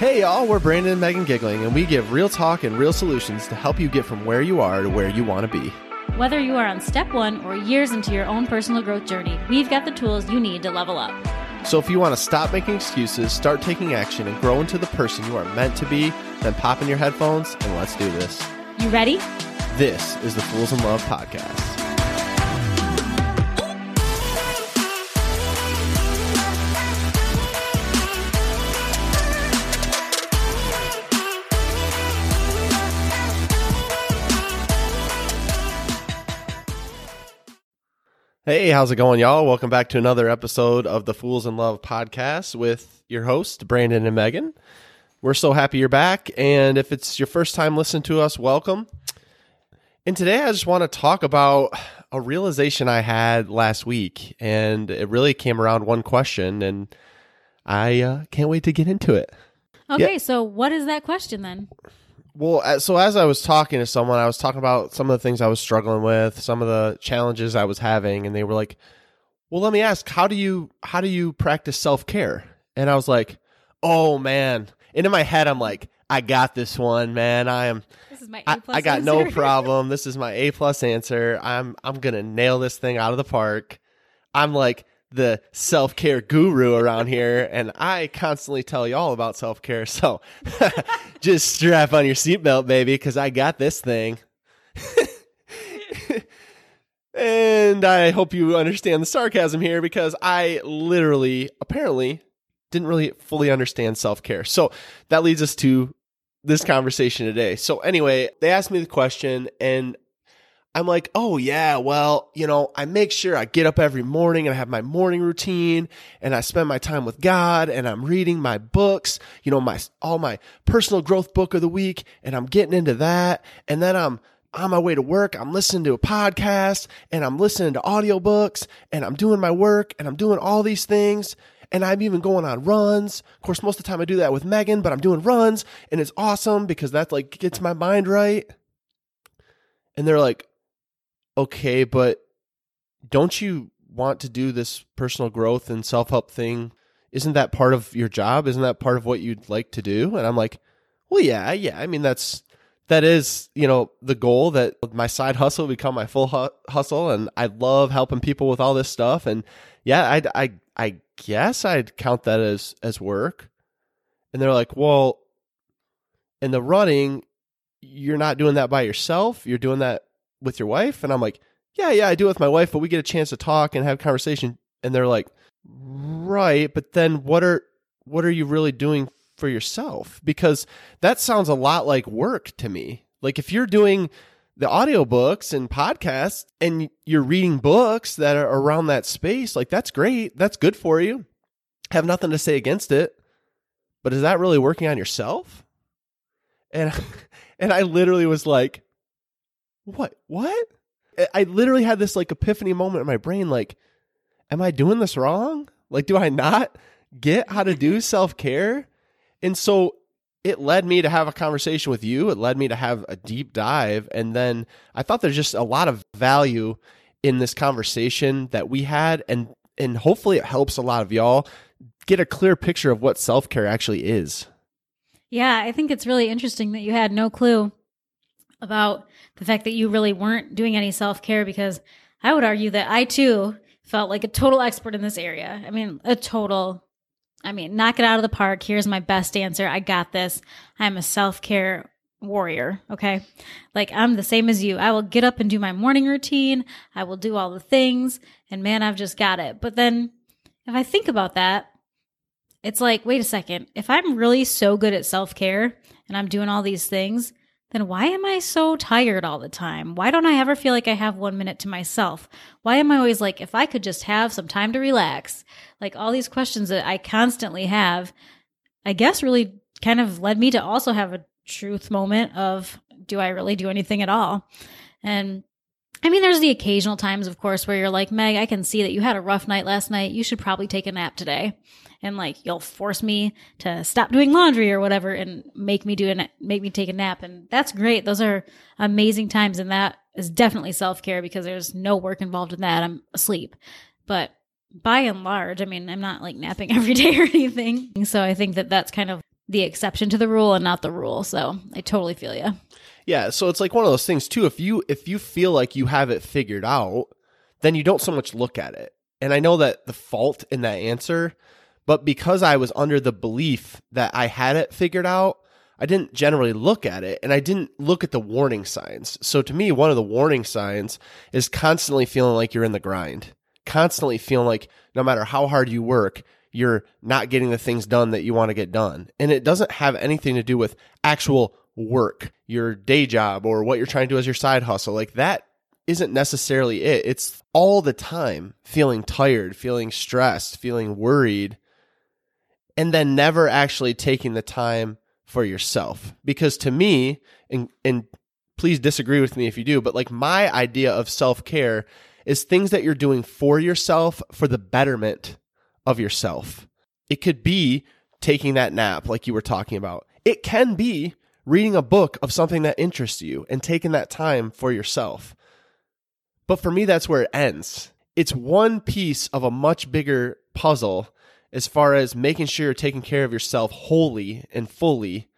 Hey y'all, we're Brandon and Megan Giggling, and we give real talk and real solutions to help you get from where you are to where you want to be. Whether you are on step one or years into your own personal growth journey, we've got the tools you need to level up. So if you want to stop making excuses, start taking action, and grow into the person you are meant to be, then pop in your headphones and let's do this. You ready? This is the Fools in Love podcast. Hey, how's it going, y'all? Welcome back to another episode of the Fools in Love podcast with your host, Brandon and Megan. We're so happy you're back. And if it's your first time listening to us, welcome. And today I just want to talk about a realization I had last week. And it really came around one question. And I uh, can't wait to get into it. Okay, so what is that question then? Well, so as I was talking to someone, I was talking about some of the things I was struggling with, some of the challenges I was having, and they were like, "Well, let me ask, how do you how do you practice self care?" And I was like, "Oh man!" And in my head, I'm like, "I got this one, man. I am. This is my I, A plus I got no problem. This is my A plus answer. I'm I'm gonna nail this thing out of the park. I'm like." The self care guru around here, and I constantly tell y'all about self care. So just strap on your seatbelt, baby, because I got this thing. and I hope you understand the sarcasm here because I literally, apparently, didn't really fully understand self care. So that leads us to this conversation today. So, anyway, they asked me the question, and I'm like, oh, yeah, well, you know, I make sure I get up every morning and I have my morning routine and I spend my time with God and I'm reading my books, you know, my, all my personal growth book of the week and I'm getting into that. And then I'm, on my way to work, I'm listening to a podcast and I'm listening to audiobooks and I'm doing my work and I'm doing all these things. And I'm even going on runs. Of course, most of the time I do that with Megan, but I'm doing runs and it's awesome because that like gets my mind right. And they're like, okay, but don't you want to do this personal growth and self help thing? Isn't that part of your job? Isn't that part of what you'd like to do? And I'm like, well, yeah, yeah. I mean, that's that is you know the goal that my side hustle become my full hu- hustle, and I love helping people with all this stuff. And yeah, I I I guess I'd count that as as work. And they're like, well, in the running, you're not doing that by yourself. You're doing that with your wife. And I'm like, yeah, yeah, I do it with my wife, but we get a chance to talk and have conversation. And they're like, right, but then what are what are you really doing for yourself? Because that sounds a lot like work to me. Like if you're doing the audiobooks and podcasts and you're reading books that are around that space, like that's great. That's good for you. Have nothing to say against it. But is that really working on yourself? And and I literally was like, what? What? I literally had this like epiphany moment in my brain like, am I doing this wrong? Like, do I not get how to do self care? And so it led me to have a conversation with you. It led me to have a deep dive. And then I thought there's just a lot of value in this conversation that we had. And, and hopefully it helps a lot of y'all get a clear picture of what self care actually is. Yeah, I think it's really interesting that you had no clue about the fact that you really weren't doing any self care because I would argue that I too felt like a total expert in this area. I mean, a total, I mean, knock it out of the park. Here's my best answer. I got this. I'm a self care warrior. Okay. Like I'm the same as you. I will get up and do my morning routine. I will do all the things. And man, I've just got it. But then if I think about that, it's like, wait a second. If I'm really so good at self care and I'm doing all these things, then why am I so tired all the time? Why don't I ever feel like I have one minute to myself? Why am I always like, if I could just have some time to relax? Like all these questions that I constantly have, I guess really kind of led me to also have a truth moment of, do I really do anything at all? And I mean, there's the occasional times, of course, where you're like, Meg, I can see that you had a rough night last night. You should probably take a nap today. And like, you'll force me to stop doing laundry or whatever and make me do it, make me take a nap. And that's great. Those are amazing times. And that is definitely self care because there's no work involved in that. I'm asleep. But by and large, I mean, I'm not like napping every day or anything. So I think that that's kind of the exception to the rule and not the rule. So I totally feel you. Yeah, so it's like one of those things too. If you if you feel like you have it figured out, then you don't so much look at it. And I know that the fault in that answer, but because I was under the belief that I had it figured out, I didn't generally look at it and I didn't look at the warning signs. So to me, one of the warning signs is constantly feeling like you're in the grind, constantly feeling like no matter how hard you work, you're not getting the things done that you want to get done. And it doesn't have anything to do with actual work, your day job, or what you're trying to do as your side hustle. Like that isn't necessarily it. It's all the time feeling tired, feeling stressed, feeling worried, and then never actually taking the time for yourself. Because to me, and, and please disagree with me if you do, but like my idea of self care is things that you're doing for yourself for the betterment of yourself. It could be taking that nap, like you were talking about. It can be reading a book of something that interests you and taking that time for yourself. But for me, that's where it ends. It's one piece of a much bigger puzzle as far as making sure you're taking care of yourself wholly and fully,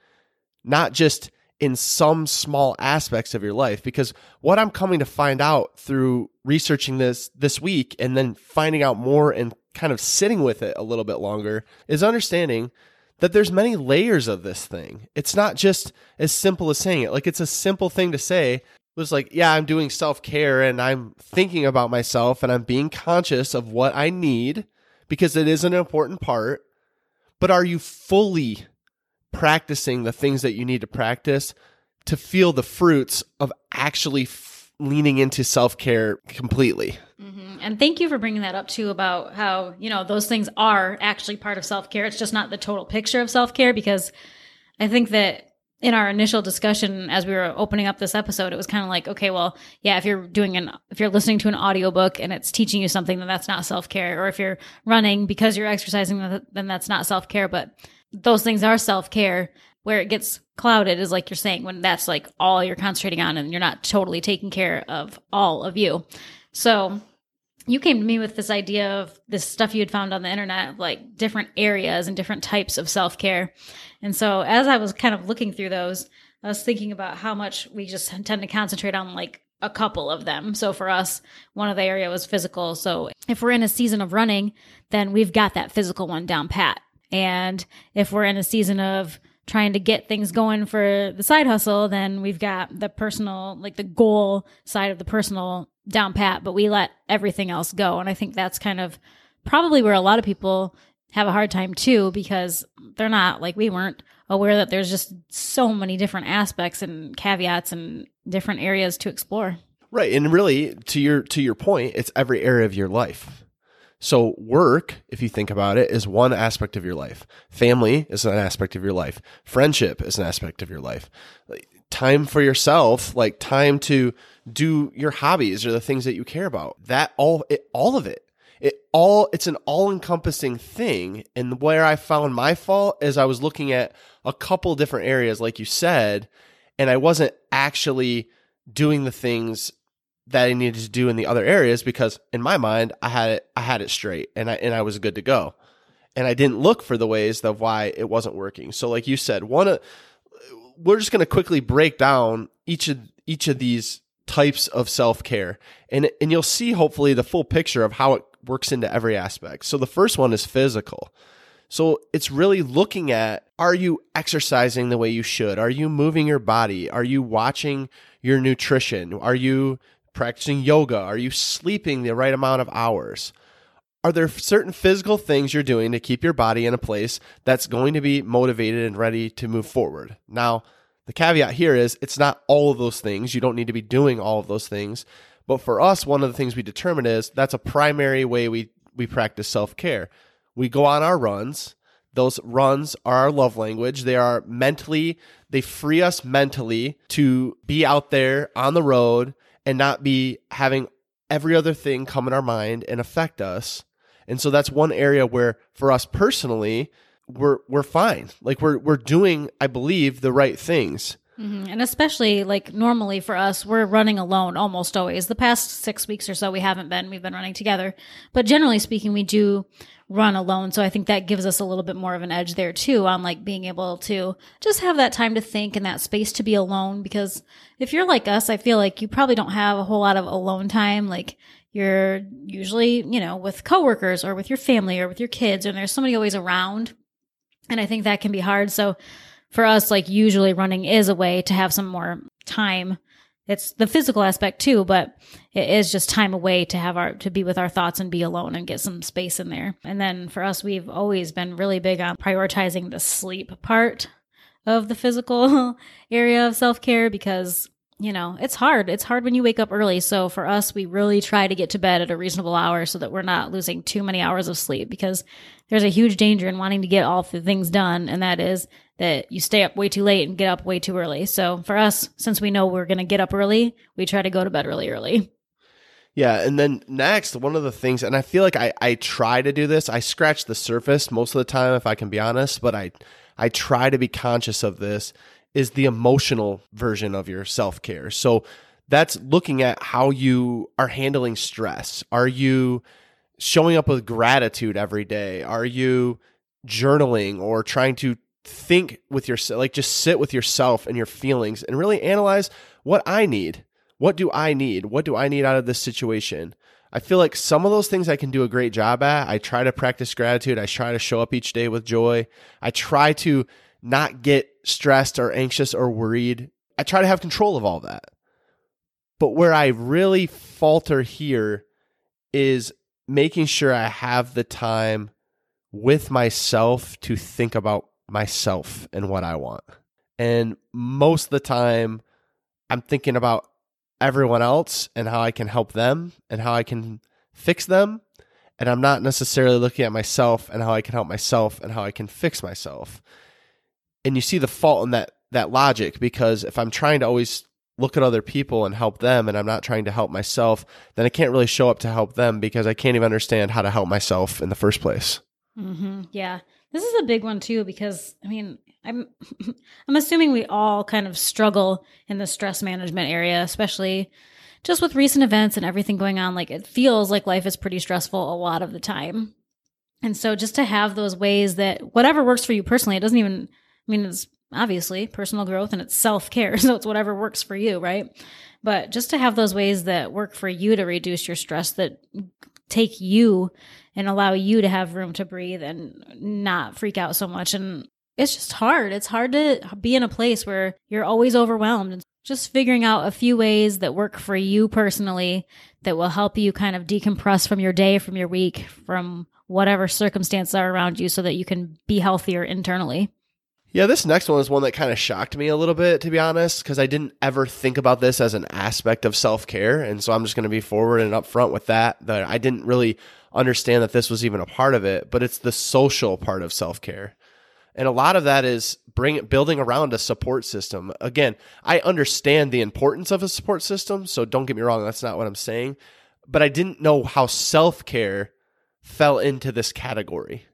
not just in some small aspects of your life. Because what I'm coming to find out through researching this this week and then finding out more and kind of sitting with it a little bit longer is understanding that there's many layers of this thing. It's not just as simple as saying it. Like it's a simple thing to say. It was like, yeah, I'm doing self-care and I'm thinking about myself and I'm being conscious of what I need because it is an important part. But are you fully practicing the things that you need to practice to feel the fruits of actually f- leaning into self-care completely? Mm-hmm. And thank you for bringing that up too about how, you know, those things are actually part of self care. It's just not the total picture of self care because I think that in our initial discussion as we were opening up this episode, it was kind of like, okay, well, yeah, if you're doing an, if you're listening to an audiobook and it's teaching you something, then that's not self care. Or if you're running because you're exercising, then that's not self care. But those things are self care. Where it gets clouded is like you're saying, when that's like all you're concentrating on and you're not totally taking care of all of you. So you came to me with this idea of this stuff you had found on the internet, like different areas and different types of self care. And so as I was kind of looking through those, I was thinking about how much we just tend to concentrate on like a couple of them. So for us, one of the area was physical. So if we're in a season of running, then we've got that physical one down pat. And if we're in a season of trying to get things going for the side hustle, then we've got the personal, like the goal side of the personal down pat, but we let everything else go. And I think that's kind of probably where a lot of people have a hard time too, because they're not like we weren't aware that there's just so many different aspects and caveats and different areas to explore. Right. And really to your to your point, it's every area of your life. So work, if you think about it, is one aspect of your life. Family is an aspect of your life. Friendship is an aspect of your life. Time for yourself, like time to do your hobbies or the things that you care about. That all it, all of it. It all it's an all-encompassing thing. And where I found my fault is I was looking at a couple different areas like you said, and I wasn't actually doing the things that I needed to do in the other areas because in my mind I had it I had it straight and I and I was good to go. And I didn't look for the ways of why it wasn't working. So like you said, one of we're just going to quickly break down each of each of these types of self-care and and you'll see hopefully the full picture of how it works into every aspect. So the first one is physical. So it's really looking at are you exercising the way you should? Are you moving your body? Are you watching your nutrition? Are you practicing yoga? Are you sleeping the right amount of hours? Are there certain physical things you're doing to keep your body in a place that's going to be motivated and ready to move forward? Now, the caveat here is it's not all of those things. You don't need to be doing all of those things. But for us, one of the things we determine is that's a primary way we, we practice self care. We go on our runs. Those runs are our love language. They are mentally, they free us mentally to be out there on the road and not be having every other thing come in our mind and affect us. And so that's one area where for us personally, we're we're fine. Like we're we're doing, I believe, the right things. Mhm. And especially like normally for us, we're running alone almost always. The past six weeks or so, we haven't been. We've been running together. But generally speaking, we do run alone. So I think that gives us a little bit more of an edge there too on like being able to just have that time to think and that space to be alone. Because if you're like us, I feel like you probably don't have a whole lot of alone time. Like you're usually, you know, with coworkers or with your family or with your kids, and there's somebody always around. And I think that can be hard. So for us, like usually running is a way to have some more time. It's the physical aspect too, but it is just time away to have our to be with our thoughts and be alone and get some space in there. And then for us, we've always been really big on prioritizing the sleep part of the physical area of self care because you know it's hard. It's hard when you wake up early. So for us, we really try to get to bed at a reasonable hour so that we're not losing too many hours of sleep because there's a huge danger in wanting to get all the things done, and that is that you stay up way too late and get up way too early. So for us, since we know we're going to get up early, we try to go to bed really early. Yeah, and then next, one of the things, and I feel like I, I try to do this. I scratch the surface most of the time, if I can be honest, but I I try to be conscious of this. Is the emotional version of your self care. So that's looking at how you are handling stress. Are you showing up with gratitude every day? Are you journaling or trying to think with yourself, like just sit with yourself and your feelings and really analyze what I need? What do I need? What do I need out of this situation? I feel like some of those things I can do a great job at. I try to practice gratitude. I try to show up each day with joy. I try to not get stressed or anxious or worried. I try to have control of all that. But where I really falter here is making sure I have the time with myself to think about myself and what I want. And most of the time, I'm thinking about everyone else and how I can help them and how I can fix them. And I'm not necessarily looking at myself and how I can help myself and how I can fix myself. And you see the fault in that that logic because if I'm trying to always look at other people and help them and I'm not trying to help myself, then I can't really show up to help them because I can't even understand how to help myself in the first place. Mm-hmm. Yeah. This is a big one too because I mean, I'm I'm assuming we all kind of struggle in the stress management area, especially just with recent events and everything going on. Like it feels like life is pretty stressful a lot of the time. And so just to have those ways that whatever works for you personally, it doesn't even I mean it's obviously personal growth and it's self-care, so it's whatever works for you, right? But just to have those ways that work for you to reduce your stress that take you and allow you to have room to breathe and not freak out so much. And it's just hard. It's hard to be in a place where you're always overwhelmed. And just figuring out a few ways that work for you personally that will help you kind of decompress from your day, from your week, from whatever circumstances are around you so that you can be healthier internally. Yeah, this next one is one that kind of shocked me a little bit, to be honest, because I didn't ever think about this as an aspect of self care. And so I'm just going to be forward and upfront with that. That I didn't really understand that this was even a part of it, but it's the social part of self care. And a lot of that is bring building around a support system. Again, I understand the importance of a support system, so don't get me wrong, that's not what I'm saying. But I didn't know how self care fell into this category.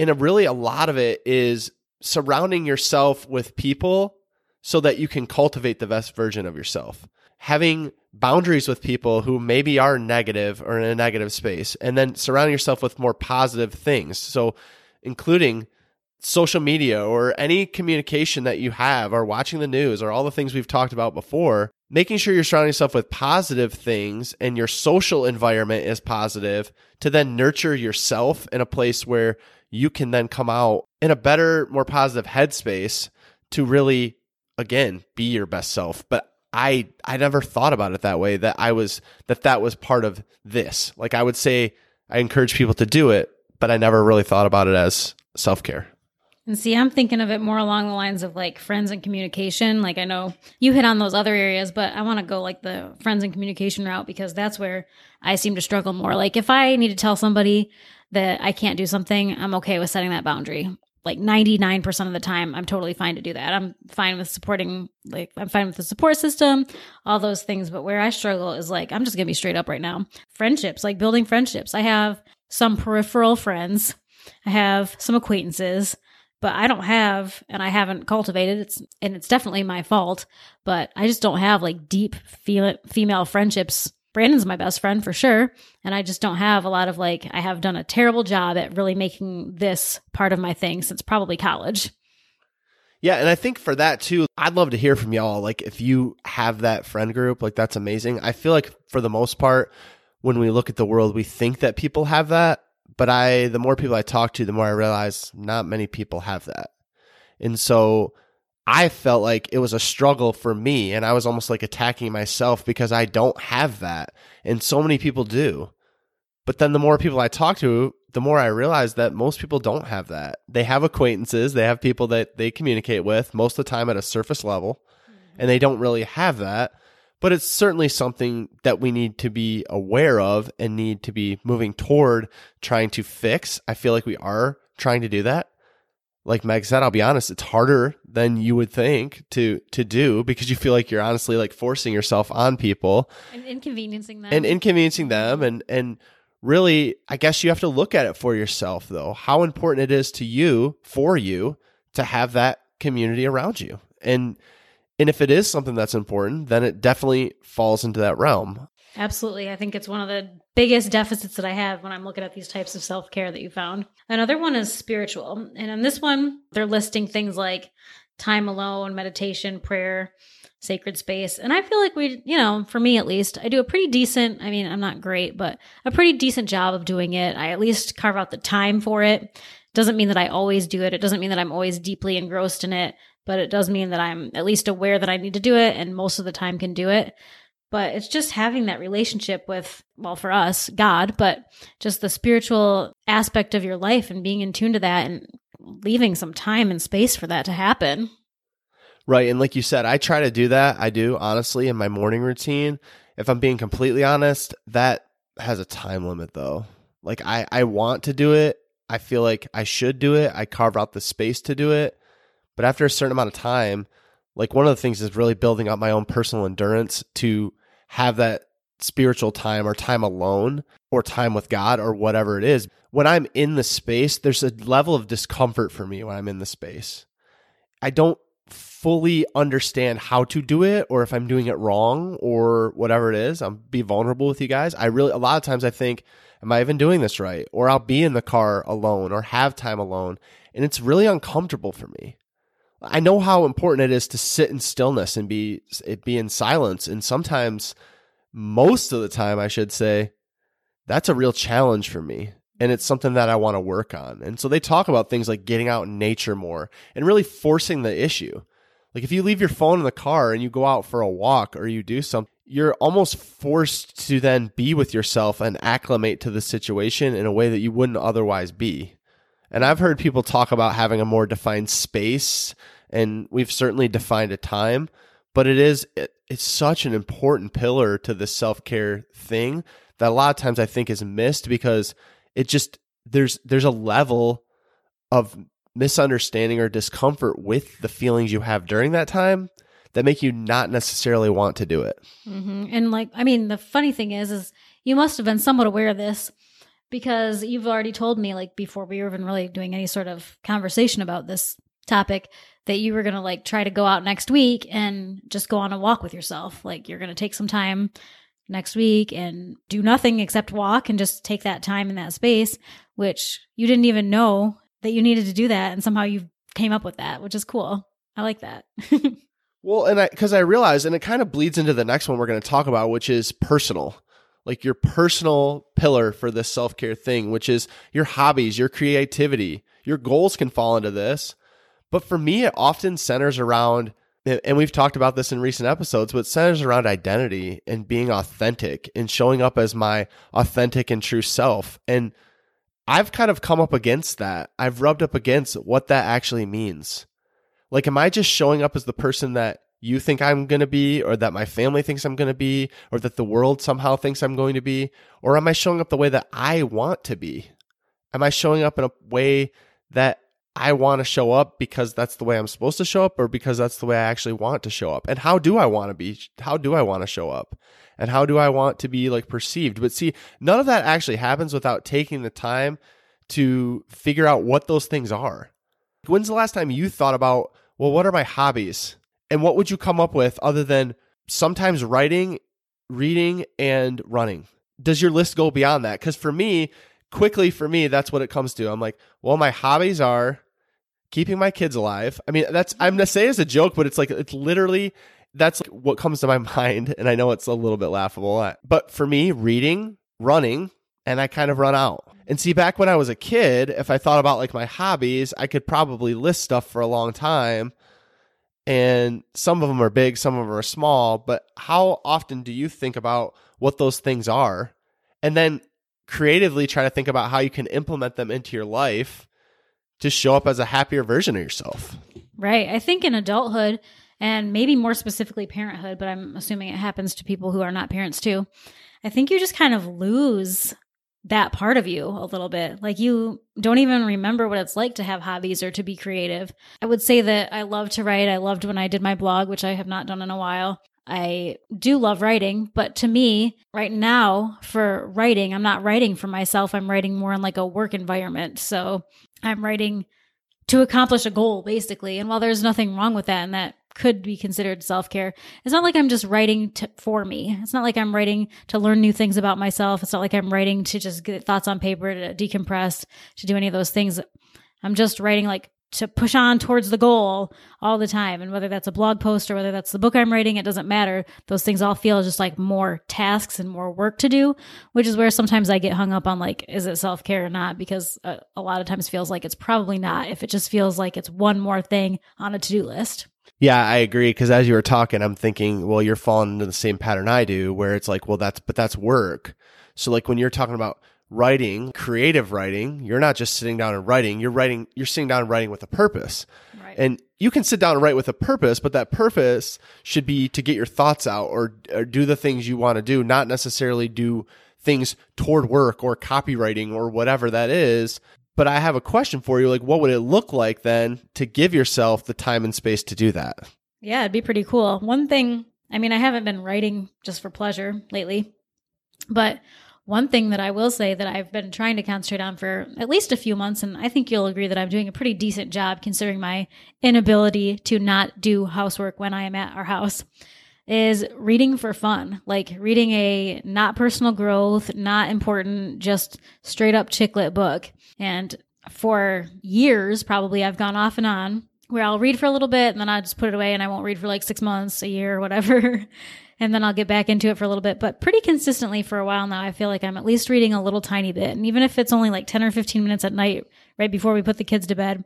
And really, a lot of it is surrounding yourself with people so that you can cultivate the best version of yourself. Having boundaries with people who maybe are negative or in a negative space, and then surrounding yourself with more positive things. So, including social media or any communication that you have, or watching the news, or all the things we've talked about before, making sure you're surrounding yourself with positive things and your social environment is positive to then nurture yourself in a place where you can then come out in a better, more positive headspace to really, again, be your best self. But I, I never thought about it that way. That I was that that was part of this. Like I would say, I encourage people to do it, but I never really thought about it as self care. And see, I'm thinking of it more along the lines of like friends and communication. Like I know you hit on those other areas, but I want to go like the friends and communication route because that's where I seem to struggle more. Like if I need to tell somebody that I can't do something, I'm okay with setting that boundary. Like 99% of the time, I'm totally fine to do that. I'm fine with supporting, like, I'm fine with the support system, all those things. But where I struggle is like, I'm just to be straight up right now. Friendships, like building friendships. I have some peripheral friends, I have some acquaintances, but I don't have, and I haven't cultivated. It's and it's definitely my fault, but I just don't have like deep fe- female friendships. Brandon's my best friend for sure, and I just don't have a lot of like. I have done a terrible job at really making this part of my thing since probably college. Yeah, and I think for that too, I'd love to hear from y'all. Like, if you have that friend group, like that's amazing. I feel like for the most part, when we look at the world, we think that people have that, but I, the more people I talk to, the more I realize not many people have that. And so I felt like it was a struggle for me, and I was almost like attacking myself because I don't have that, and so many people do. But then the more people I talk to, the more I realize that most people don't have that. They have acquaintances, they have people that they communicate with most of the time at a surface level, mm-hmm. and they don't really have that. But it's certainly something that we need to be aware of and need to be moving toward trying to fix. I feel like we are trying to do that. Like Meg said, I'll be honest, it's harder than you would think to to do because you feel like you're honestly like forcing yourself on people And inconveniencing them. and inconveniencing them. And and really i guess you have to look at it for yourself though how important it is to you for you to have that community around you. And and if it is something that's important then it definitely falls into that realm Absolutely. I think it's one of the biggest deficits that I have when I'm looking at these types of self care that you found. Another one is spiritual. And on this one, they're listing things like time alone, meditation, prayer, sacred space. And I feel like we, you know, for me at least, I do a pretty decent, I mean, I'm not great, but a pretty decent job of doing it. I at least carve out the time for it. Doesn't mean that I always do it. It doesn't mean that I'm always deeply engrossed in it, but it does mean that I'm at least aware that I need to do it and most of the time can do it but it's just having that relationship with well for us god but just the spiritual aspect of your life and being in tune to that and leaving some time and space for that to happen. Right and like you said i try to do that. I do honestly in my morning routine. If i'm being completely honest that has a time limit though. Like i i want to do it. I feel like i should do it. I carve out the space to do it. But after a certain amount of time like one of the things is really building up my own personal endurance to have that spiritual time or time alone or time with God or whatever it is. When I'm in the space, there's a level of discomfort for me when I'm in the space. I don't fully understand how to do it or if I'm doing it wrong or whatever it is. I'll be vulnerable with you guys. I really, a lot of times I think, am I even doing this right? Or I'll be in the car alone or have time alone. And it's really uncomfortable for me. I know how important it is to sit in stillness and be be in silence, and sometimes, most of the time, I should say, that's a real challenge for me, and it's something that I want to work on. And so they talk about things like getting out in nature more and really forcing the issue. Like if you leave your phone in the car and you go out for a walk or you do something, you're almost forced to then be with yourself and acclimate to the situation in a way that you wouldn't otherwise be. And I've heard people talk about having a more defined space, and we've certainly defined a time, but it is it, it's such an important pillar to the self-care thing that a lot of times I think is missed because it just there's there's a level of misunderstanding or discomfort with the feelings you have during that time that make you not necessarily want to do it. mm-hmm. and like i mean the funny thing is is you must have been somewhat aware of this because you've already told me like before we were even really doing any sort of conversation about this topic that you were going to like try to go out next week and just go on a walk with yourself. Like you're going to take some time next week and do nothing except walk and just take that time in that space which you didn't even know that you needed to do that and somehow you came up with that which is cool. I like that. Well, and I because I realized, and it kind of bleeds into the next one we're going to talk about, which is personal, like your personal pillar for this self care thing, which is your hobbies, your creativity, your goals can fall into this. But for me, it often centers around, and we've talked about this in recent episodes, but centers around identity and being authentic and showing up as my authentic and true self. And I've kind of come up against that. I've rubbed up against what that actually means. Like, am I just showing up as the person that you think I'm going to be, or that my family thinks I'm going to be, or that the world somehow thinks I'm going to be? Or am I showing up the way that I want to be? Am I showing up in a way that I want to show up because that's the way I'm supposed to show up, or because that's the way I actually want to show up? And how do I want to be? How do I want to show up? And how do I want to be like perceived? But see, none of that actually happens without taking the time to figure out what those things are When's the last time you thought about, well, what are my hobbies? And what would you come up with other than sometimes writing, reading, and running? Does your list go beyond that? Because for me, quickly for me, that's what it comes to. I'm like, well, my hobbies are keeping my kids alive. I mean, that's I'm gonna say as a joke, but it's like it's literally that's like what comes to my mind, and I know it's a little bit laughable. Uh, but for me, reading, running, and I kind of run out. And see, back when I was a kid, if I thought about like my hobbies, I could probably list stuff for a long time. And some of them are big, some of them are small. But how often do you think about what those things are? And then creatively try to think about how you can implement them into your life to show up as a happier version of yourself. Right. I think in adulthood, and maybe more specifically parenthood, but I'm assuming it happens to people who are not parents too. I think you just kind of lose that part of you a little bit. Like you don't even remember what it's like to have hobbies or to be creative. I would say that I love to write. I loved when I did my blog, which I have not done in a while. I do love writing, but to me, right now, for writing, I'm not writing for myself. I'm writing more in like a work environment. So I'm writing to accomplish a goal, basically. And while there's nothing wrong with that, and that could be considered self care. It's not like I'm just writing to, for me. It's not like I'm writing to learn new things about myself. It's not like I'm writing to just get thoughts on paper, to decompress, to do any of those things. I'm just writing like to push on towards the goal all the time. And whether that's a blog post or whether that's the book I'm writing, it doesn't matter. Those things all feel just like more tasks and more work to do, which is where sometimes I get hung up on like, is it self care or not? Because a, a lot of times feels like it's probably not if it just feels like it's one more thing on a to do list. Yeah, I agree. Because as you were talking, I'm thinking, well, you're falling into the same pattern I do, where it's like, well, that's, but that's work. So, like, when you're talking about writing, creative writing, you're not just sitting down and writing, you're writing, you're sitting down and writing with a purpose. Right. And you can sit down and write with a purpose, but that purpose should be to get your thoughts out or, or do the things you want to do, not necessarily do things toward work or copywriting or whatever that is but I have a question for you. Like, what would it look like then to give yourself the time and space to do that? Yeah, it'd be pretty cool. One thing, I mean, I haven't been writing just for pleasure lately, but one thing that I will say that I've been trying to concentrate on for at least a few months, and I think you'll agree that I'm doing a pretty decent job considering my inability to not do housework when I am at our house, is reading for fun. Like reading a not personal growth, not important, just straight up chick lit book. And for years, probably I've gone off and on where I'll read for a little bit and then I'll just put it away and I won't read for like six months, a year, or whatever. and then I'll get back into it for a little bit. But pretty consistently for a while now, I feel like I'm at least reading a little tiny bit. And even if it's only like 10 or 15 minutes at night, right before we put the kids to bed,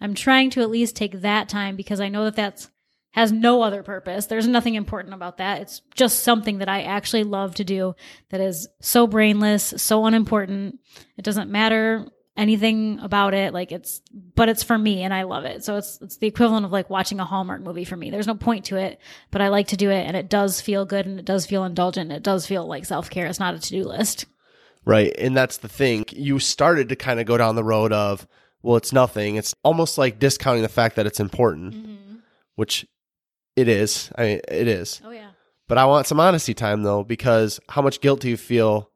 I'm trying to at least take that time because I know that that's has no other purpose. There's nothing important about that. It's just something that I actually love to do that is so brainless, so unimportant. It doesn't matter anything about it like it's but it's for me and I love it. So it's it's the equivalent of like watching a Hallmark movie for me. There's no point to it, but I like to do it and it does feel good and it does feel indulgent. It does feel like self-care. It's not a to-do list. Right. And that's the thing. You started to kind of go down the road of well, it's nothing. It's almost like discounting the fact that it's important, mm-hmm. which it is. I mean, it is. Oh yeah. But I want some honesty time though, because how much guilt do you feel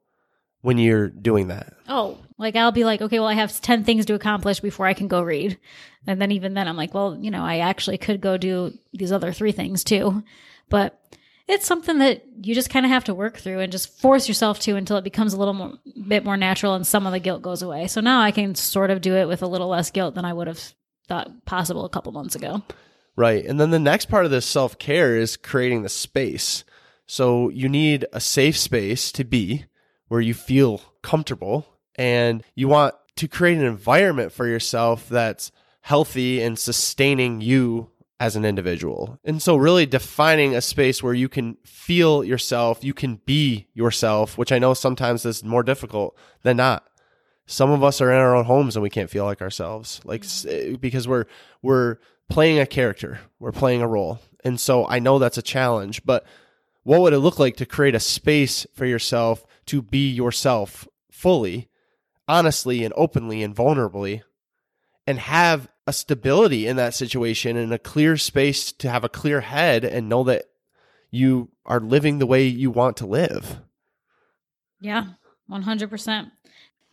when you're doing that? Oh, like I'll be like, okay, well, I have 10 things to accomplish before I can go read. And then even then I'm like, well, you know, I actually could go do these other three things too. But it's something that you just kind of have to work through and just force yourself to until it becomes a little more, bit more natural and some of the guilt goes away. So now I can sort of do it with a little less guilt than I would have thought possible a couple months ago. Right. And then the next part of this self care is creating the space. So you need a safe space to be where you feel comfortable and you want to create an environment for yourself that's healthy and sustaining you as an individual. And so really defining a space where you can feel yourself, you can be yourself, which I know sometimes is more difficult than not. Some of us are in our own homes and we can't feel like ourselves. Like mm-hmm. because we're we're playing a character, we're playing a role. And so I know that's a challenge, but what would it look like to create a space for yourself to be yourself fully, honestly, and openly and vulnerably, and have a stability in that situation and a clear space to have a clear head and know that you are living the way you want to live? Yeah, 100%.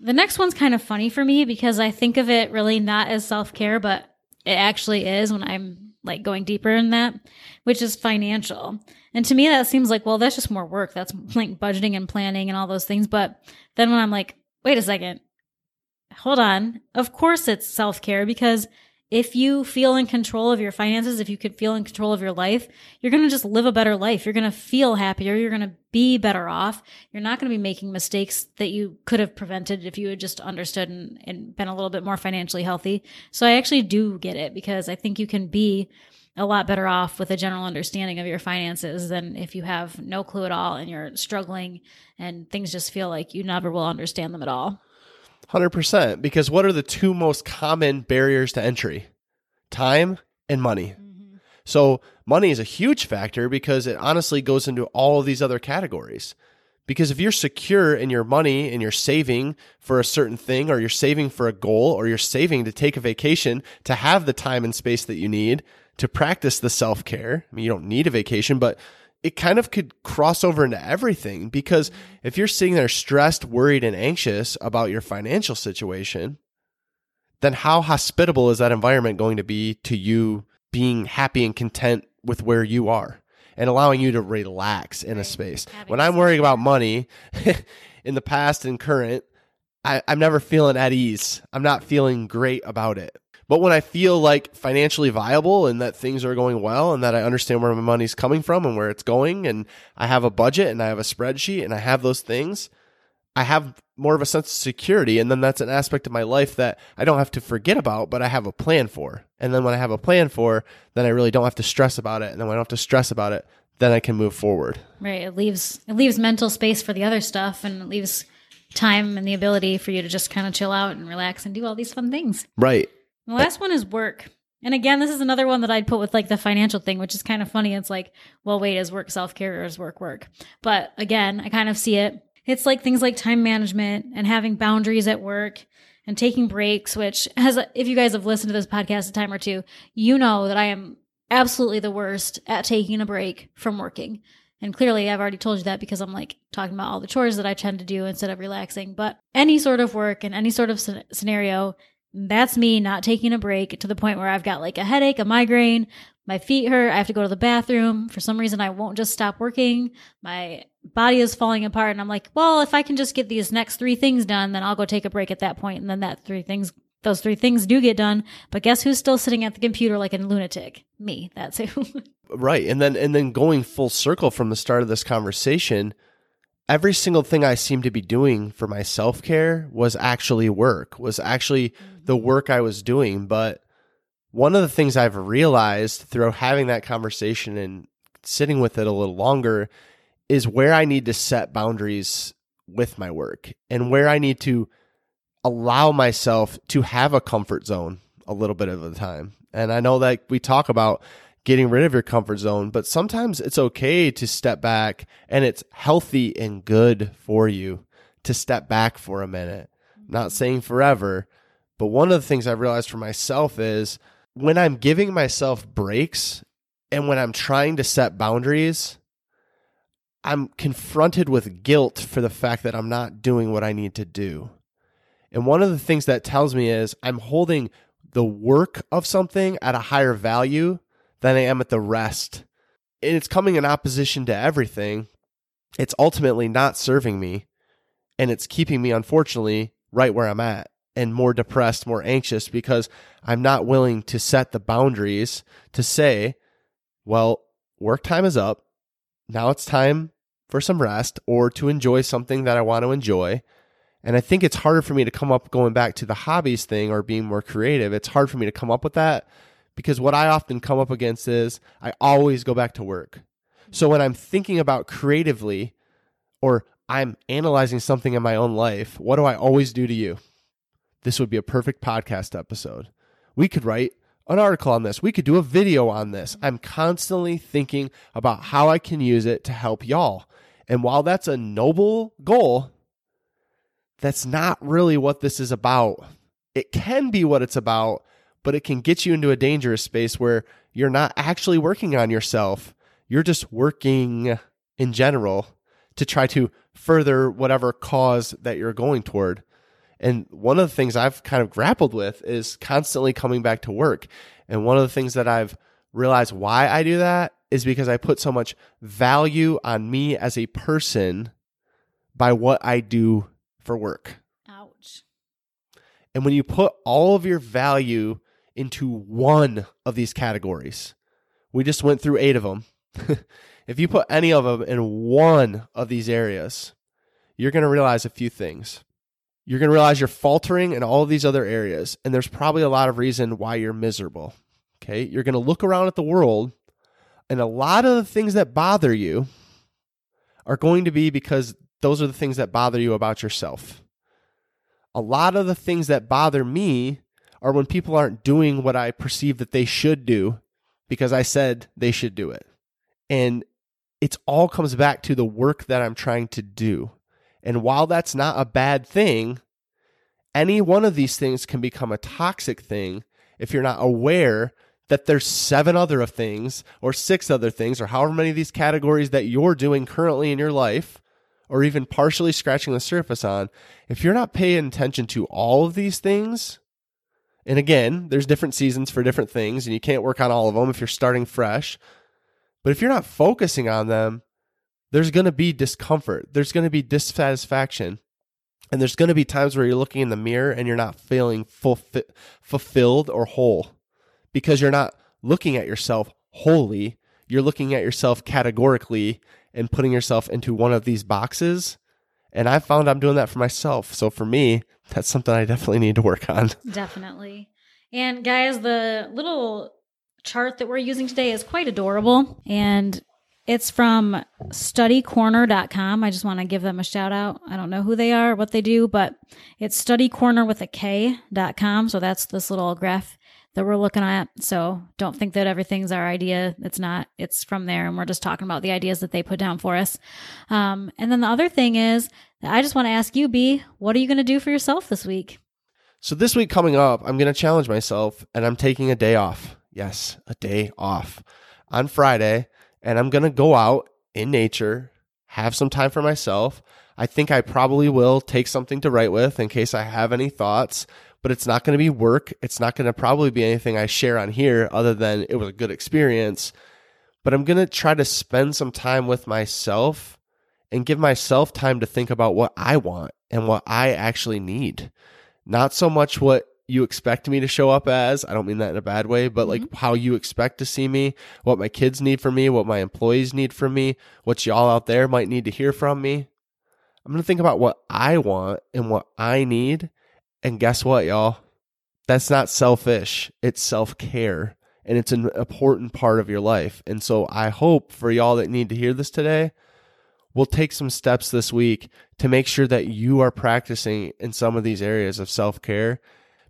The next one's kind of funny for me because I think of it really not as self care, but it actually is when I'm like going deeper in that, which is financial. And to me, that seems like, well, that's just more work. That's like budgeting and planning and all those things. But then when I'm like, wait a second, hold on. Of course it's self care because if you feel in control of your finances, if you could feel in control of your life, you're going to just live a better life. You're going to feel happier. You're going to be better off. You're not going to be making mistakes that you could have prevented if you had just understood and, and been a little bit more financially healthy. So I actually do get it because I think you can be a lot better off with a general understanding of your finances than if you have no clue at all and you're struggling and things just feel like you never will understand them at all. 100%. Because what are the two most common barriers to entry? Time and money. Mm-hmm. So, money is a huge factor because it honestly goes into all of these other categories. Because if you're secure in your money and you're saving for a certain thing, or you're saving for a goal, or you're saving to take a vacation to have the time and space that you need to practice the self care, I mean, you don't need a vacation, but it kind of could cross over into everything because mm-hmm. if you're sitting there stressed, worried, and anxious about your financial situation, then how hospitable is that environment going to be to you being happy and content with where you are and allowing you to relax in a space? When I'm worrying about money in the past and current, I, I'm never feeling at ease. I'm not feeling great about it. But when I feel like financially viable and that things are going well and that I understand where my money's coming from and where it's going and I have a budget and I have a spreadsheet and I have those things, I have more of a sense of security. And then that's an aspect of my life that I don't have to forget about, but I have a plan for. And then when I have a plan for, then I really don't have to stress about it. And then when I don't have to stress about it, then I can move forward. Right. It leaves it leaves mental space for the other stuff and it leaves time and the ability for you to just kind of chill out and relax and do all these fun things. Right. The last one is work. And again, this is another one that I'd put with like the financial thing, which is kind of funny. It's like, well, wait, is work self care or is work work? But again, I kind of see it. It's like things like time management and having boundaries at work and taking breaks, which has, if you guys have listened to this podcast a time or two, you know that I am absolutely the worst at taking a break from working. And clearly, I've already told you that because I'm like talking about all the chores that I tend to do instead of relaxing. But any sort of work and any sort of scenario, that's me not taking a break to the point where I've got like a headache, a migraine, my feet hurt, I have to go to the bathroom. For some reason, I won't just stop working. My body is falling apart. And I'm like, well, if I can just get these next three things done, then I'll go take a break at that point. And then that three things, those three things do get done. But guess who's still sitting at the computer like a lunatic? Me. That's who. right. And then, and then going full circle from the start of this conversation, every single thing I seemed to be doing for my self care was actually work, was actually mm-hmm. the work I was doing. But one of the things I've realized through having that conversation and sitting with it a little longer is where I need to set boundaries with my work and where I need to allow myself to have a comfort zone a little bit of the time. And I know that we talk about getting rid of your comfort zone, but sometimes it's okay to step back and it's healthy and good for you to step back for a minute. Not mm-hmm. saying forever, but one of the things I've realized for myself is when I'm giving myself breaks and when I'm trying to set boundaries, I'm confronted with guilt for the fact that I'm not doing what I need to do. And one of the things that tells me is I'm holding the work of something at a higher value than I am at the rest. And it's coming in opposition to everything. It's ultimately not serving me. And it's keeping me, unfortunately, right where I'm at and more depressed, more anxious because I'm not willing to set the boundaries to say, well, work time is up. Now it's time for some rest or to enjoy something that I want to enjoy. And I think it's harder for me to come up going back to the hobbies thing or being more creative. It's hard for me to come up with that because what I often come up against is I always go back to work. So when I'm thinking about creatively or I'm analyzing something in my own life, what do I always do to you? this would be a perfect podcast episode. We could write an article on this. We could do a video on this. I'm constantly thinking about how I can use it to help y'all. And while that's a noble goal, that's not really what this is about. It can be what it's about, but it can get you into a dangerous space where you're not actually working on yourself. You're just working in general to try to further whatever cause that you're going toward. And one of the things I've kind of grappled with is constantly coming back to work. And one of the things that I've realized why I do that is because I put so much value on me as a person by what I do for work. Ouch. And when you put all of your value into one of these categories, we just went through eight of them. if you put any of them in one of these areas, you're going to realize a few things. You're going to realize you're faltering in all of these other areas, and there's probably a lot of reason why you're miserable. Okay. You're going to look around at the world, and a lot of the things that bother you are going to be because those are the things that bother you about yourself. A lot of the things that bother me are when people aren't doing what I perceive that they should do because I said they should do it. And it all comes back to the work that I'm trying to do. And while that's not a bad thing, any one of these things can become a toxic thing if you're not aware that there's seven other things or six other things or however many of these categories that you're doing currently in your life or even partially scratching the surface on. If you're not paying attention to all of these things, and again, there's different seasons for different things, and you can't work on all of them if you're starting fresh. But if you're not focusing on them, there's going to be discomfort. There's going to be dissatisfaction. And there's going to be times where you're looking in the mirror and you're not feeling fulfi- fulfilled or whole because you're not looking at yourself wholly. You're looking at yourself categorically and putting yourself into one of these boxes. And I found I'm doing that for myself. So for me, that's something I definitely need to work on. Definitely. And guys, the little chart that we're using today is quite adorable. And it's from studycorner.com. I just want to give them a shout out. I don't know who they are, what they do, but it's studycorner with a K.com. So that's this little graph that we're looking at. So don't think that everything's our idea. It's not. It's from there, and we're just talking about the ideas that they put down for us. Um, and then the other thing is, I just want to ask you, B, what are you going to do for yourself this week? So this week coming up, I'm going to challenge myself, and I'm taking a day off. Yes, a day off on Friday, and I'm going to go out in nature, have some time for myself. I think I probably will take something to write with in case I have any thoughts but it's not going to be work. It's not going to probably be anything I share on here other than it was a good experience. But I'm going to try to spend some time with myself and give myself time to think about what I want and what I actually need. Not so much what you expect me to show up as. I don't mean that in a bad way, but like mm-hmm. how you expect to see me, what my kids need from me, what my employees need from me, what y'all out there might need to hear from me. I'm going to think about what I want and what I need and guess what, y'all? That's not selfish. It's self care. And it's an important part of your life. And so I hope for y'all that need to hear this today, we'll take some steps this week to make sure that you are practicing in some of these areas of self care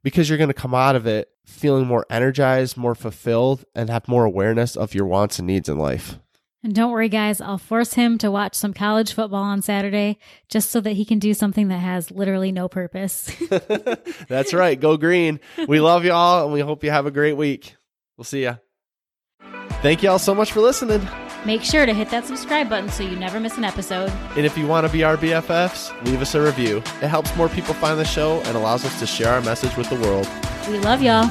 because you're going to come out of it feeling more energized, more fulfilled, and have more awareness of your wants and needs in life. And don't worry, guys, I'll force him to watch some college football on Saturday just so that he can do something that has literally no purpose. That's right. Go green. We love y'all and we hope you have a great week. We'll see ya. Thank y'all so much for listening. Make sure to hit that subscribe button so you never miss an episode. And if you want to be our BFFs, leave us a review. It helps more people find the show and allows us to share our message with the world. We love y'all.